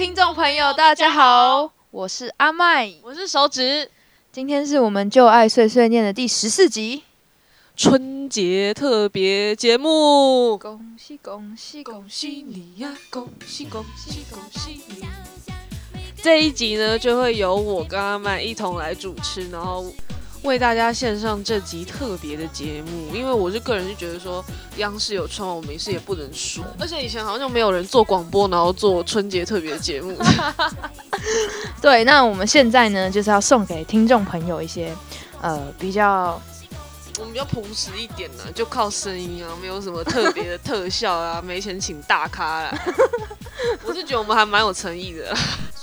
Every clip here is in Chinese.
位听众朋友，大家好，我是阿麦，我是手指。今天是我们就爱碎碎念的第十四集，春节特别节目。恭喜恭喜恭喜你呀！恭喜恭喜恭喜你！这一集呢，就会由我跟阿麦一同来主持，然后。为大家献上这集特别的节目，因为我是个人就觉得说，央视有春晚，我们是也不能输。而且以前好像没有人做广播，然后做春节特别节目。对，那我们现在呢，就是要送给听众朋友一些，呃，比较我们比较朴实一点呢，就靠声音啊，没有什么特别的特效啊，没钱请大咖啦。我是觉得我们还蛮有诚意的。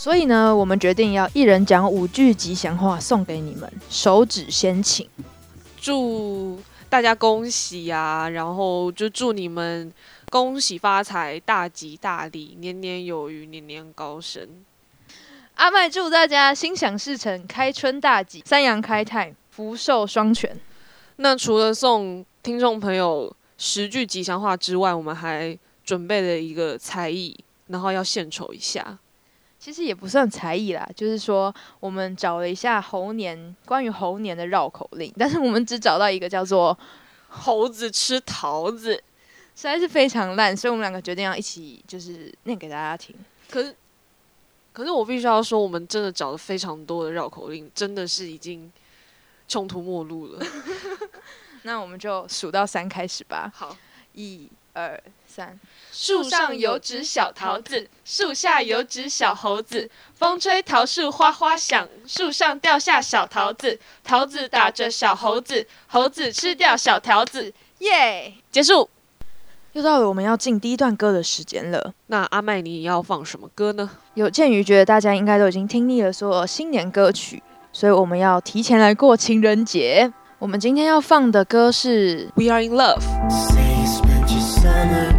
所以呢，我们决定要一人讲五句吉祥话送给你们。手指先请，祝大家恭喜呀！然后就祝你们恭喜发财、大吉大利、年年有余、年年高升。阿麦祝大家心想事成、开春大吉、三阳开泰、福寿双全。那除了送听众朋友十句吉祥话之外，我们还准备了一个才艺，然后要献丑一下。其实也不算才艺啦，就是说我们找了一下猴年关于猴年的绕口令，但是我们只找到一个叫做“猴子吃桃子”，实在是非常烂，所以我们两个决定要一起就是念给大家听。可是，可是我必须要说，我们真的找了非常多的绕口令，真的是已经穷途末路了。那我们就数到三开始吧。好，一。二三，树上有只小桃子，树下有只小猴子。风吹桃树哗哗响，树上掉下小桃子，桃子打着小猴子，猴子吃掉小桃子。耶！结束。又到了我们要进第一段歌的时间了。那阿麦，你要放什么歌呢？有鉴于觉得大家应该都已经听腻了所有新年歌曲，所以我们要提前来过情人节。我们今天要放的歌是《We Are in Love》。planet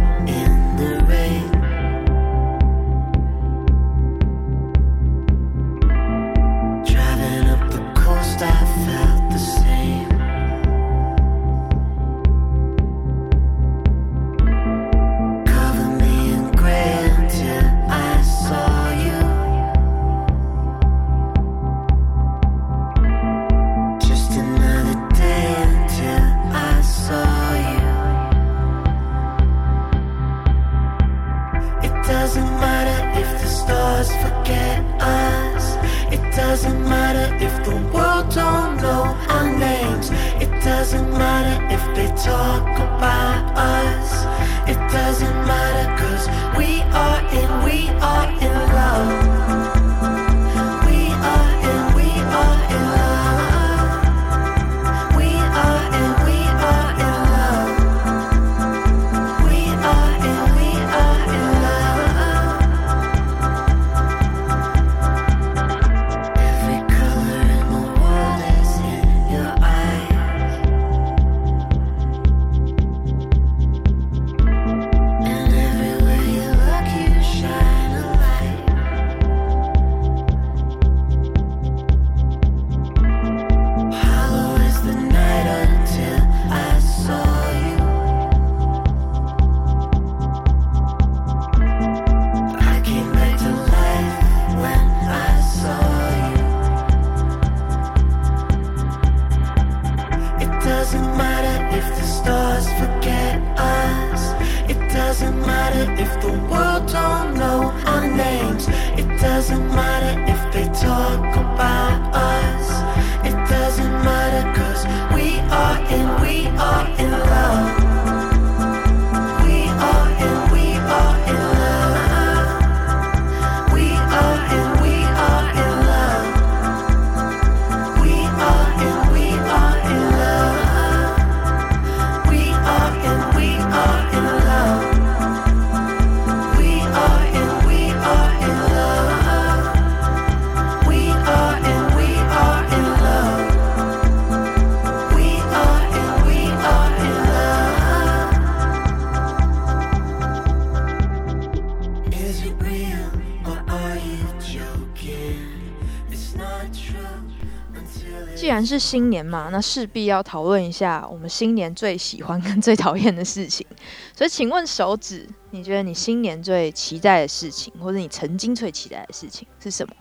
新年嘛，那势必要讨论一下我们新年最喜欢跟最讨厌的事情。所以，请问手指，你觉得你新年最期待的事情，或者你曾经最期待的事情是什么？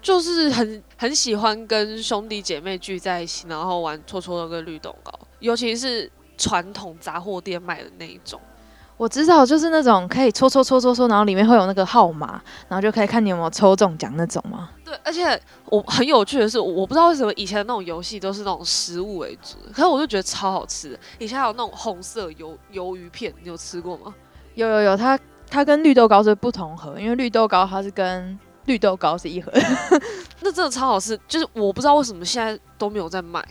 就是很很喜欢跟兄弟姐妹聚在一起，然后玩搓搓乐跟绿豆糕，尤其是传统杂货店卖的那一种。我知道，就是那种可以戳戳戳戳戳，然后里面会有那个号码，然后就可以看你有没有抽中奖那种吗？对，而且我很有趣的是，我不知道为什么以前的那种游戏都是那种食物为主，可是我就觉得超好吃。以前还有那种红色鱿鱿鱼片，你有吃过吗？有有有，它它跟绿豆糕是不同盒，因为绿豆糕它是跟绿豆糕是一盒，那真的超好吃。就是我不知道为什么现在都没有在卖。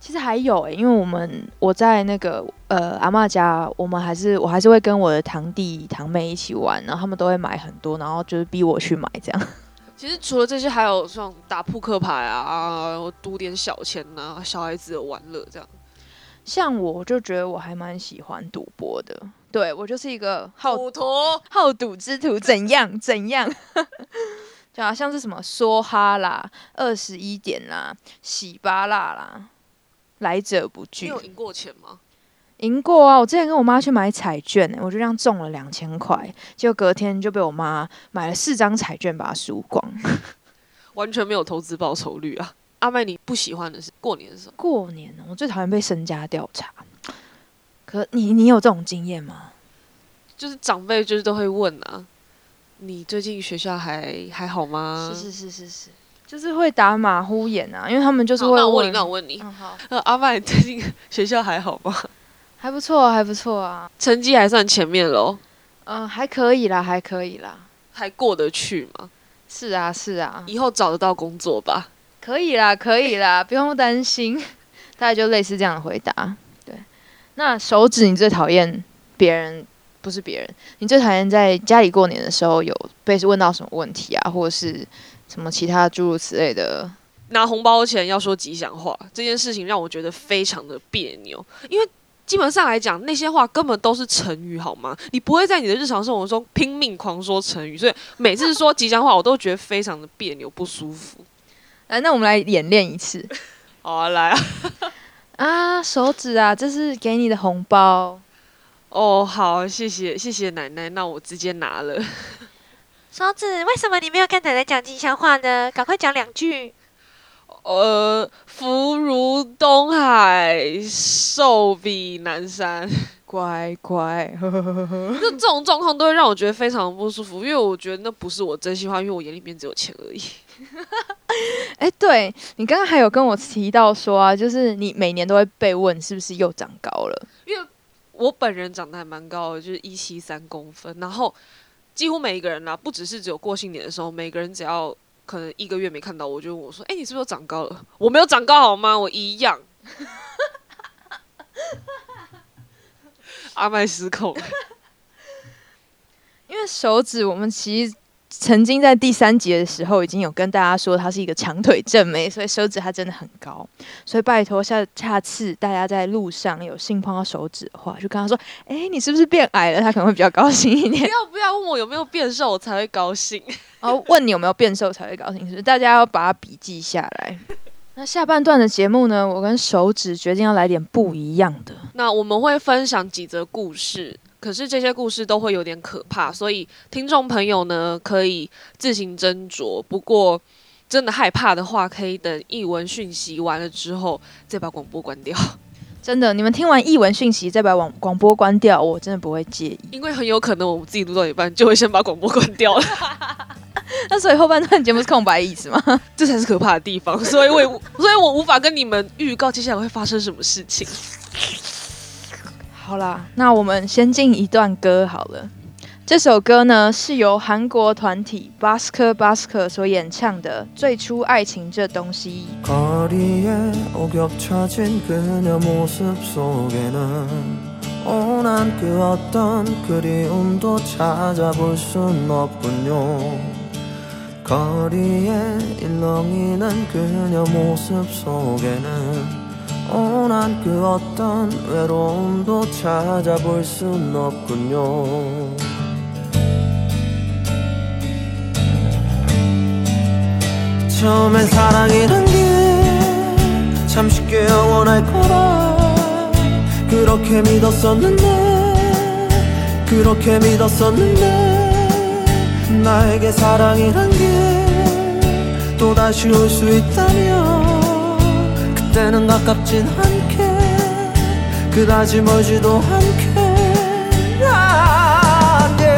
其实还有诶，因为我们我在那个呃阿妈家，我们还是我还是会跟我的堂弟堂妹一起玩，然后他们都会买很多，然后就是逼我去买这样。其实除了这些，还有像打扑克牌啊，赌点小钱啊，小孩子的玩乐这样。像我就觉得我还蛮喜欢赌博的，对我就是一个好赌徒、好赌之徒，怎样 怎样？就好像是什么梭哈啦、二十一点啦、喜巴辣啦。来者不拒。你有赢过钱吗？赢过啊！我之前跟我妈去买彩券，我就这样中了两千块，结果隔天就被我妈买了四张彩券把它输光，完全没有投资报酬率啊！阿麦，你不喜欢的是过年的时候？过年我最讨厌被身家调查。可你你有这种经验吗？就是长辈就是都会问啊，你最近学校还还好吗？是是是是是。就是会打马虎眼啊，因为他们就是会问。那我问你，那我问你，阿麦最近学校还好吗？还不错，还不错啊，成绩还算前面喽。嗯，还可以啦，还可以啦，还过得去吗？是啊，是啊，以后找得到工作吧？可以啦，可以啦，不用担心。大概就类似这样的回答。对，那手指你最讨厌别人，不是别人，你最讨厌在家里过年的时候有被问到什么问题啊，或者是？什么其他诸如此类的，拿红包钱要说吉祥话这件事情让我觉得非常的别扭，因为基本上来讲那些话根本都是成语好吗？你不会在你的日常生活中拼命狂说成语，所以每次说吉祥话我都觉得非常的别扭不舒服。来，那我们来演练一次。好啊，来啊！啊，手指啊，这是给你的红包。哦，好，谢谢谢谢奶奶，那我直接拿了。手指，为什么你没有跟奶奶讲吉祥话呢？赶快讲两句。呃，福如东海，寿比南山，乖乖。就 这种状况都会让我觉得非常不舒服，因为我觉得那不是我真心话，因为我眼里面只有钱而已。哎，对你刚刚还有跟我提到说啊，就是你每年都会被问是不是又长高了？因为我本人长得还蛮高的，就是一七三公分，然后。几乎每一个人啊，不只是只有过新年的时候，每个人只要可能一个月没看到我，就问我说：“哎，你是不是长高了？”我没有长高好吗？我一样。阿麦失控，因为手指，我们其实。曾经在第三集的时候，已经有跟大家说他是一个长腿正妹，所以手指他真的很高。所以拜托下下次大家在路上有幸碰到手指的话，就跟他说：“哎，你是不是变矮了？”他可能会比较高兴一点。不要不要问我有没有变瘦，我才会高兴。然后问你有没有变瘦才会高兴，是不是？大家要把它笔记下来。那下半段的节目呢，我跟手指决定要来点不一样的。那我们会分享几则故事。可是这些故事都会有点可怕，所以听众朋友呢可以自行斟酌。不过真的害怕的话，可以等译文讯息完了之后再把广播关掉。真的，你们听完译文讯息再把广广播关掉，我真的不会介意，因为很有可能我们自己录到一半就会先把广播关掉了。那所以后半段节目是空白意思吗？这才是可怕的地方，所以我所以我无法跟你们预告接下来会发生什么事情。好啦，那我们先进一段歌好了。这首歌呢是由韩国团体 Basker Basker 所演唱的《最初爱情这东西》。 온한 그 어떤 외로움도 찾아볼 순 없군요. 처음엔 사랑이란 게 참 쉽게 영원할 거라 그렇게 믿었었는데 그렇게 믿었었는데 나에게 사랑이란 게 또다시 올 수 있다면 그때는 가깝진 않게 그다지 멀지도 않게. 안돼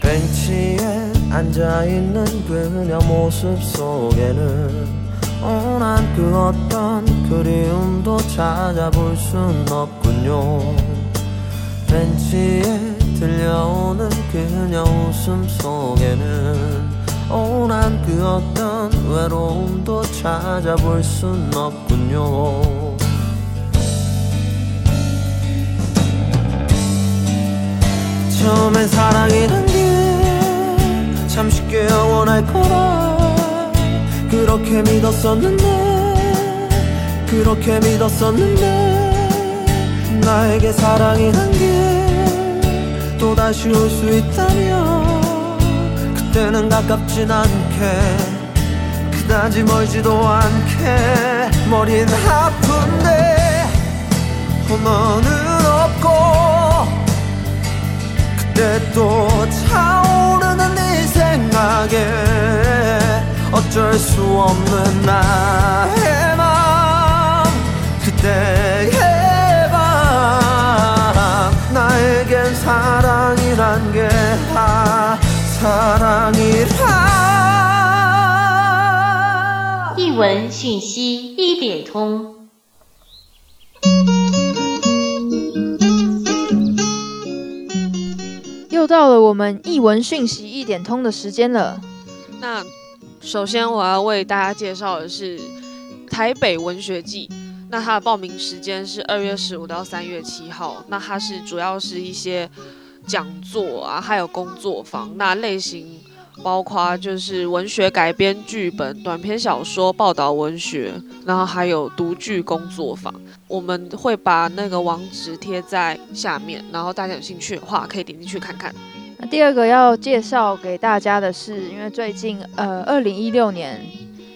벤치에 앉아있는 그녀 모습 속에는 온한 그 어떤 그리움도 찾아볼 순 없군요 벤치에 들려오는 그녀 웃음 속에는 온한 그 어떤 외로움도 찾아볼 순 없군요. 처음엔 사랑이란 게 참 쉽게 영원할 거라 그렇게 믿었었는데 그렇게 믿었었는데 나에게 사랑이란 게 또다시 올 수 있다면 그때는 가깝진 않게 그다지 멀지도 않게 머린 아픈데 너는 없고 그때 또 차오르는 네 생각에 어쩔 수 없는 나의 맘 그때 사랑이란 게 아, 사랑이란 译文讯息一点通。又到了我们译文讯息一点通的时间了。那首先我要为大家介绍的是台北文学季，那它的报名时间是二月十五到三月七号。那它是主要是一些 讲座啊，还有工作坊。那类型包括就是文学改编剧本、短篇小说、报道文学，然后还有读剧工作坊。我们会把那个网址贴在下面，然后大家有兴趣的话可以点进去看看。那第二个要介绍给大家的是，因为最近呃，二零一六年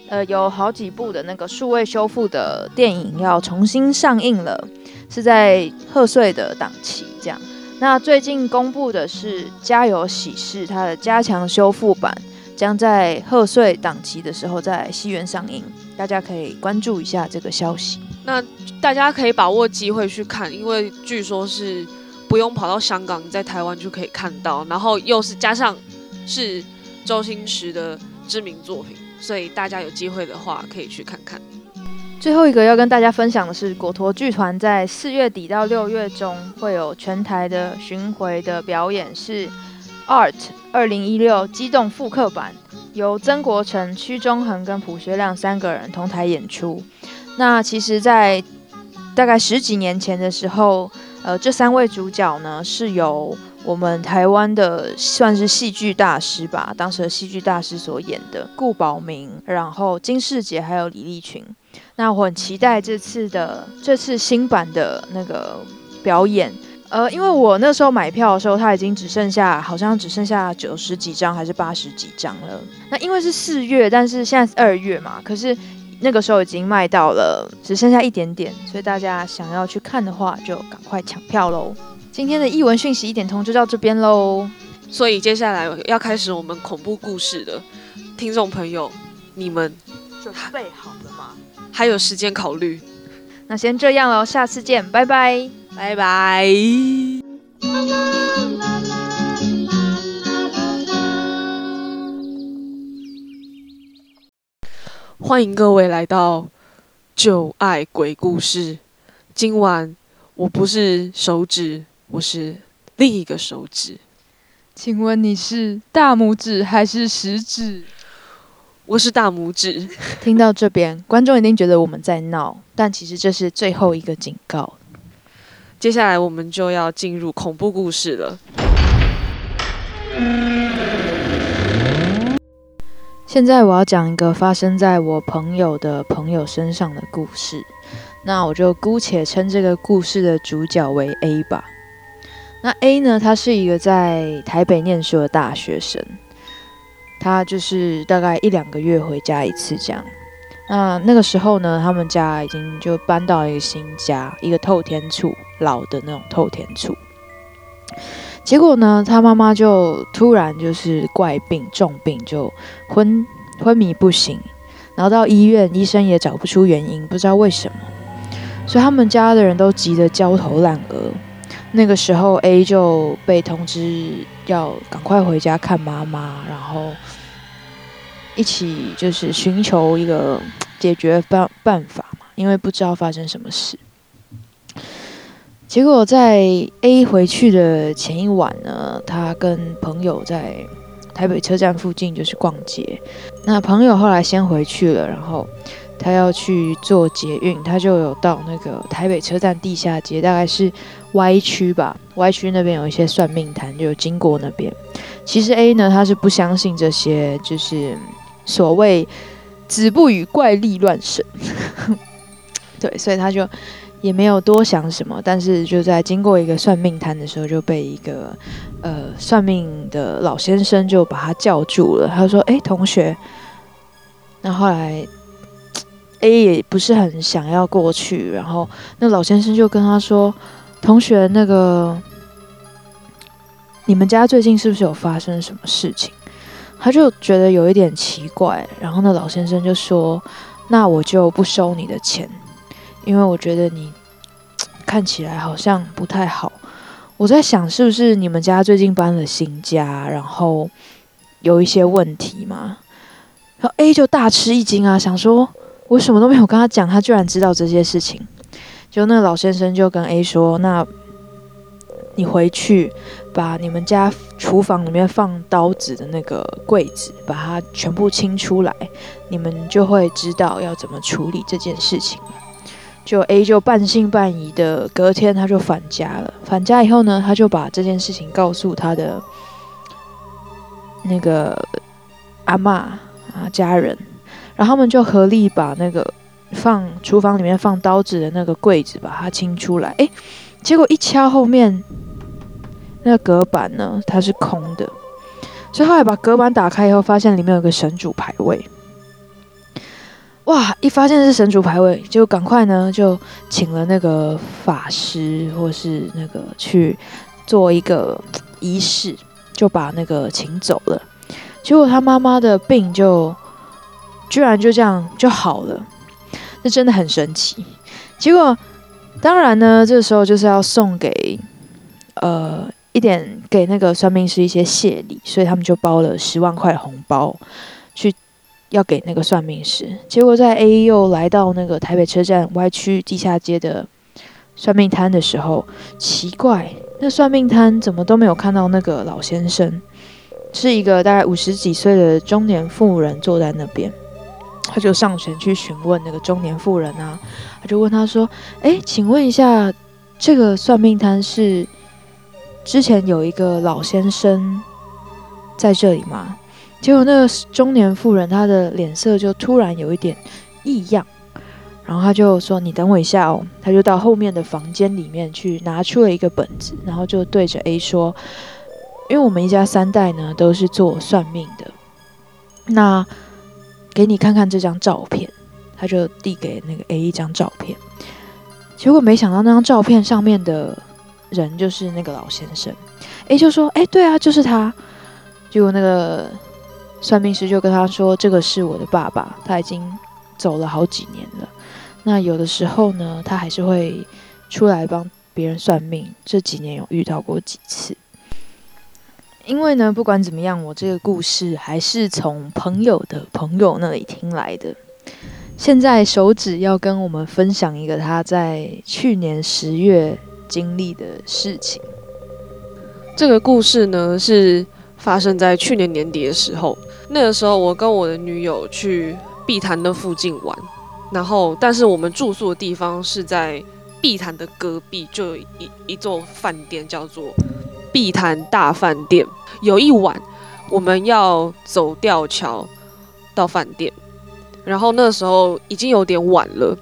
呃有好几部的那个数位修复的电影要重新上映了，是在贺岁的档期这样。那最近公布的是《家有喜事》，它的加强修复版将在贺岁档期的时候在戏院上映，大家可以关注一下这个消息。那大家可以把握机会去看，因为据说是不用跑到香港，在台湾就可以看到，然后又是加上是周星驰的知名作品，所以大家有机会的话可以去看看。最后一个要跟大家分享的是，果陀剧团在四月底到六月中会有全台的巡回的表演，是 Art 二零一六机动复刻版，由曾国成、屈中恒跟朴学亮三个人同台演出。那其实，在大概十几年前的时候，呃，这三位主角呢是由我们台湾的算是戏剧大师吧，当时的戏剧大师所演的顾宝明，然后金世杰还有李立群。那我很期待这次的这次新版的那个表演。呃，因为我那时候买票的时候，它已经只剩下好像只剩下九十几张还是八十几张了。那因为是四月，但是现在是二月嘛，可是那个时候已经卖到了只剩下一点点，所以大家想要去看的话，就赶快抢票喽。今天的译文讯息一点通就到这边喽。所以接下来要开始我们恐怖故事的听众朋友，你们准备好了吗？还有时间考虑。那先这样喽，下次见，拜拜。拜拜。欢迎各位来到《旧爱鬼故事》。今晚我不是手指，我是另一个手指。请问你是大拇指还是食指？我是大拇指。听到这边，观众一定觉得我们在闹，但其实这是最后一个警告。接下来我们就要进入恐怖故事了。现在我要讲一个发生在我朋友的朋友身上的故事。那我就姑且称这个故事的主角为 A 吧。那 A 呢，他是一个在台北念书的大学生，他就是大概一两个月回家一次这样。那那个时候呢，他们家已经就搬到一个新家，一个透天厝，老的那种透天厝。结果呢，他妈妈就突然就是怪病重病，就昏昏迷不醒，然后到医院，医生也找不出原因，不知道为什么，所以他们家的人都急得焦头烂额。那个时候，A 就被通知要赶快回家看妈妈，然后一起就是寻求一个解决办办法嘛，因为不知道发生什么事。结果在 A 回去的前一晚呢，他跟朋友在台北车站附近就是逛街。那朋友后来先回去了，然后他要去做捷运，他就有到那个台北车站地下街，大概是 Y 区吧。Y 区那边有一些算命摊，就经过那边。其实 A 呢，他是不相信这些，就是所谓“子不语怪力乱神”，对，所以他就。也没有多想什么，但是就在经过一个算命摊的时候，就被一个呃算命的老先生就把他叫住了。他说：“哎，同学。”那后来 A 也不是很想要过去，然后那老先生就跟他说：“同学，那个你们家最近是不是有发生什么事情？”他就觉得有一点奇怪，然后那老先生就说：“那我就不收你的钱。”因为我觉得你看起来好像不太好，我在想是不是你们家最近搬了新家，然后有一些问题嘛？然后 A 就大吃一惊啊，想说我什么都没有跟他讲，他居然知道这些事情。就那老先生就跟 A 说：“那你回去把你们家厨房里面放刀子的那个柜子，把它全部清出来，你们就会知道要怎么处理这件事情。”就 A 就半信半疑的，隔天他就返家了。返家以后呢，他就把这件事情告诉他的那个阿妈啊家人，然后他们就合力把那个放厨房里面放刀子的那个柜子把它清出来。诶，结果一敲后面那个隔板呢，它是空的，所以后来把隔板打开以后，发现里面有个神主牌位。哇！一发现是神主牌位，就赶快呢，就请了那个法师，或是那个去做一个仪式，就把那个请走了。结果他妈妈的病就居然就这样就好了，这真的很神奇。结果当然呢，这时候就是要送给呃一点给那个算命师一些谢礼，所以他们就包了十万块红包去。要给那个算命师，结果在 A 又来到那个台北车站 Y 区地下街的算命摊的时候，奇怪，那算命摊怎么都没有看到那个老先生，是一个大概五十几岁的中年妇人坐在那边，他就上前去询问那个中年妇人啊，他就问他说：“哎，请问一下，这个算命摊是之前有一个老先生在这里嘛？”结果那个中年妇人，她的脸色就突然有一点异样，然后他就说：“你等我一下哦。”他就到后面的房间里面去拿出了一个本子，然后就对着 A 说：“因为我们一家三代呢都是做算命的，那给你看看这张照片。”他就递给那个 A 一张照片，结果没想到那张照片上面的人就是那个老先生。A 就说：“哎，对啊，就是他。”结果那个。算命师就跟他说：“这个是我的爸爸，他已经走了好几年了。那有的时候呢，他还是会出来帮别人算命。这几年有遇到过几次。因为呢，不管怎么样，我这个故事还是从朋友的朋友那里听来的。现在手指要跟我们分享一个他在去年十月经历的事情。这个故事呢，是发生在去年年底的时候。”那个时候，我跟我的女友去碧潭的附近玩，然后，但是我们住宿的地方是在碧潭的隔壁，就有一一座饭店叫做碧潭大饭店。有一晚，我们要走吊桥到饭店，然后那时候已经有点晚了，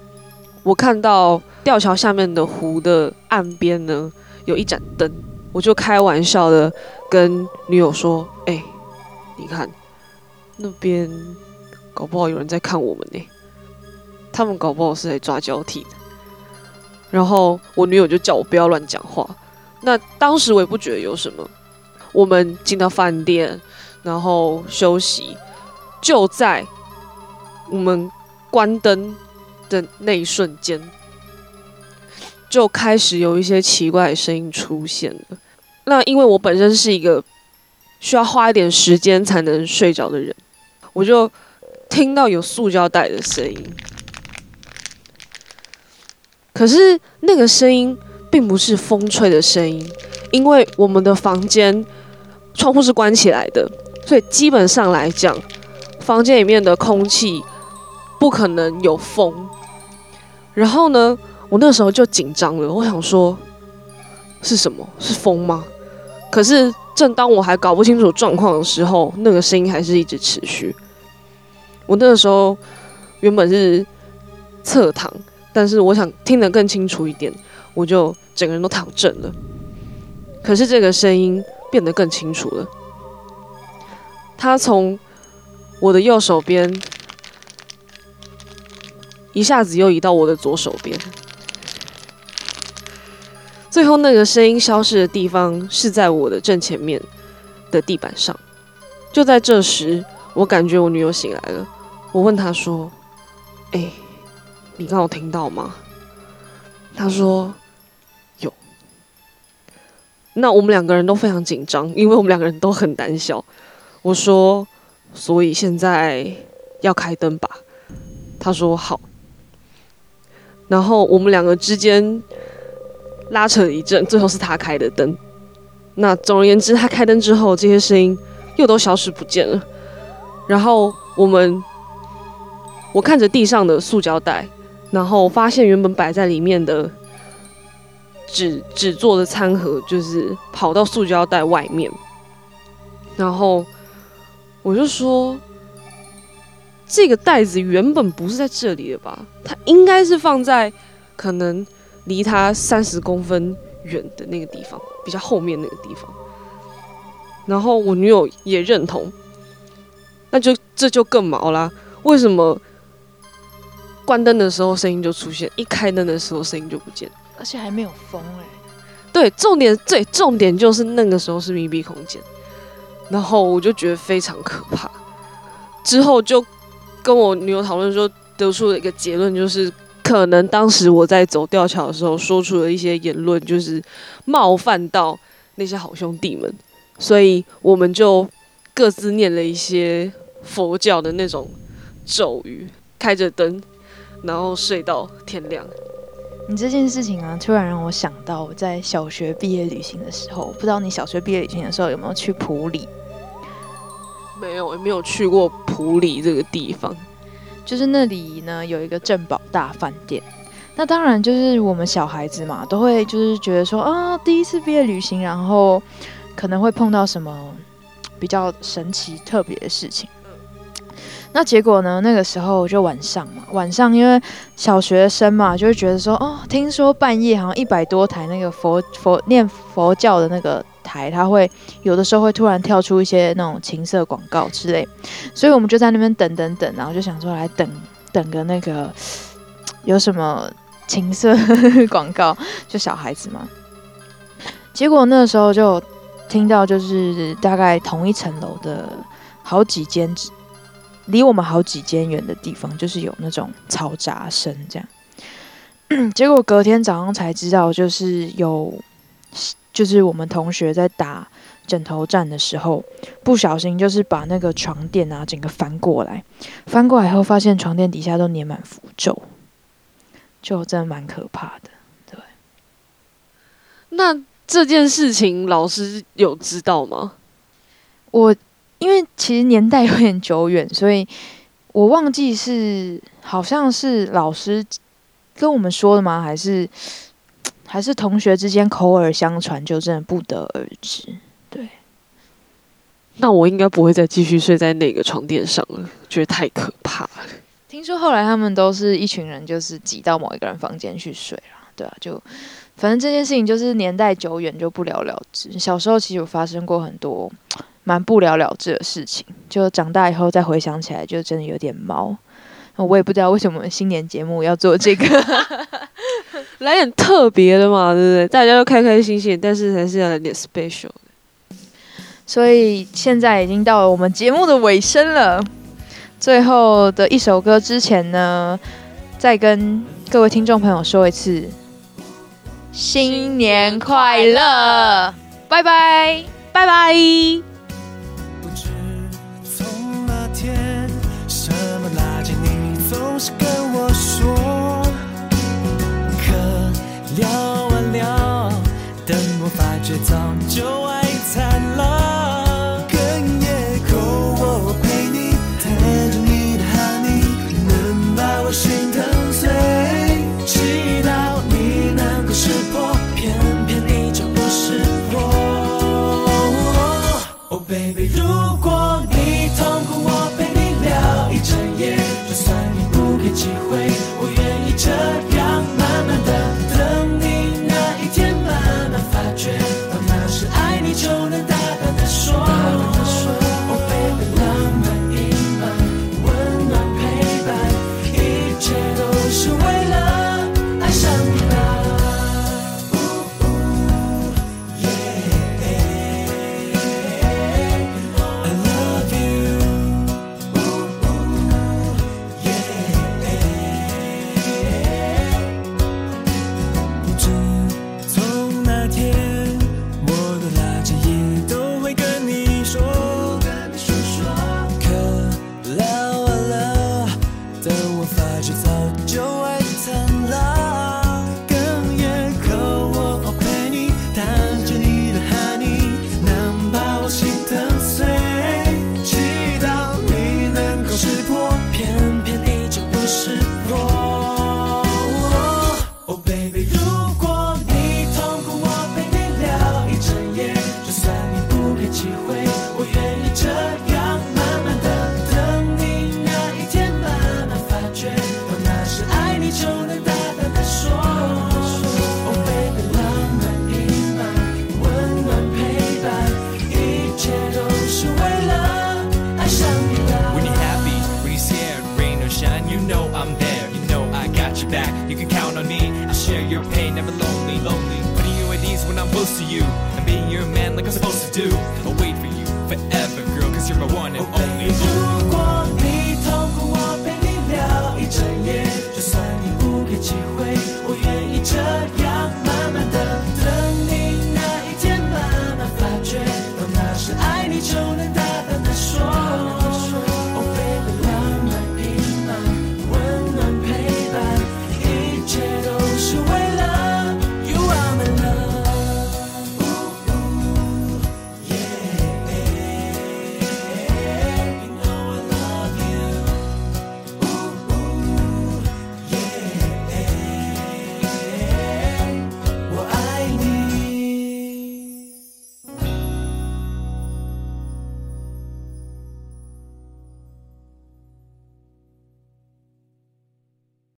我看到吊桥下面的湖的岸边呢有一盏灯，我就开玩笑的跟女友说：“哎、你看那边搞不好有人在看我们呢、他们搞不好是来抓交替的。”然后我女友就叫我不要乱讲话。那当时我也不觉得有什么。我们进到饭店，然后休息，就在我们关灯的那一瞬间，就开始有一些奇怪的声音出现了。那因为我本身是一个需要花一点时间才能睡着的人，我就听到有塑胶袋的声音。可是那个声音并不是风吹的声音，因为我们的房间窗户是关起来的，所以基本上来讲，房间里面的空气不可能有风。然后呢，我那时候就紧张了，我想说是什么？是风吗？可是正当我还搞不清楚状况的时候，那个声音还是一直持续。我那个时候原本是侧躺，但是我想听得更清楚一点，我就整个人都躺正了。可是这个声音变得更清楚了，它从我的右手边一下子又移到我的左手边，最后那个声音消失的地方是在我的正前面的地板上。就在这时，我感觉我女友醒来了，我问她说：“哎、你刚有听到吗？”她说：“有。”那我们两个人都非常紧张，因为我们两个人都很胆小。我说：“所以现在要开灯吧？”她说：“好。”然后我们两个之间拉扯了一阵，最后是他开的灯。那总而言之，他开灯之后，这些声音又都消失不见了。然后我们，我看着地上的塑胶袋，然后发现原本摆在里面的纸纸做的餐盒，就是跑到塑胶袋外面。然后我就说，这个袋子原本不是在这里的吧？它应该是放在可能离它三十公分远的那个地方，比较后面那个地方。然后我女友也认同，那就这就更毛啦。为什么关灯的时候声音就出现，一开灯的时候声音就不见？而且还没有风哎、对，重点最重点就是那个时候是密闭空间，然后我就觉得非常可怕。之后就跟我女友讨论说，得出了一个结论，就是可能当时我在走吊桥的时候说出了一些言论，就是冒犯到那些好兄弟们，所以我们就各自念了一些佛教的那种咒语，开着灯，然后睡到天亮。你这件事情啊，突然让我想到我在小学毕业旅行的时候，不知道你小学毕业旅行的时候有没有去普里？没有，也没有去过普里这个地方。就是那里呢有一个镇宝大饭店。那当然就是我们小孩子嘛，都会就是觉得说啊，第一次毕业旅行，然后可能会碰到什么比较神奇特别的事情。那结果呢？那个时候就晚上嘛，晚上因为小学生嘛，就会觉得说，哦，听说半夜好像一百多台那个佛佛念佛教的那个台，它会有的时候会突然跳出一些那种情色广告之类，所以我们就在那边等等等，然后就想说来等等个那个有什么情色 广告，就小孩子嘛。结果那时候就听到，就是大概同一层楼的好几间离我们好几间远的地方，就是有那种嘈杂声这样。结果隔天早上才知道，就是有，就是我们同学在打枕头战的时候，不小心就是把那个床垫啊整个翻过来，翻过来后发现床垫底下都粘满符咒，就真的蛮可怕的。对那这件事情老师有知道吗？我因为其实年代有点久远，所以我忘记是好像是老师跟我们说的吗？还是还是同学之间口耳相传，就真的不得而知。对那我应该不会再继续睡在那个床垫上了，觉得太可怕了。听说后来他们都是一群人，就是挤到某一个人房间去睡了，对啊，就反正这件事情就是年代久远就不了了之。小时候其实有发生过很多蛮不了了之的事情，就长大以后再回想起来，就真的有点毛。我也不知道为什么新年节目要做这个，来点特别的嘛，对不对？大家都开开心心，但是还是要来点 special 的。所以现在已经到了我们节目的尾声了。最后的一首歌之前呢，再跟各位听众朋友说一次，新年快乐，拜拜，拜拜。却早就爱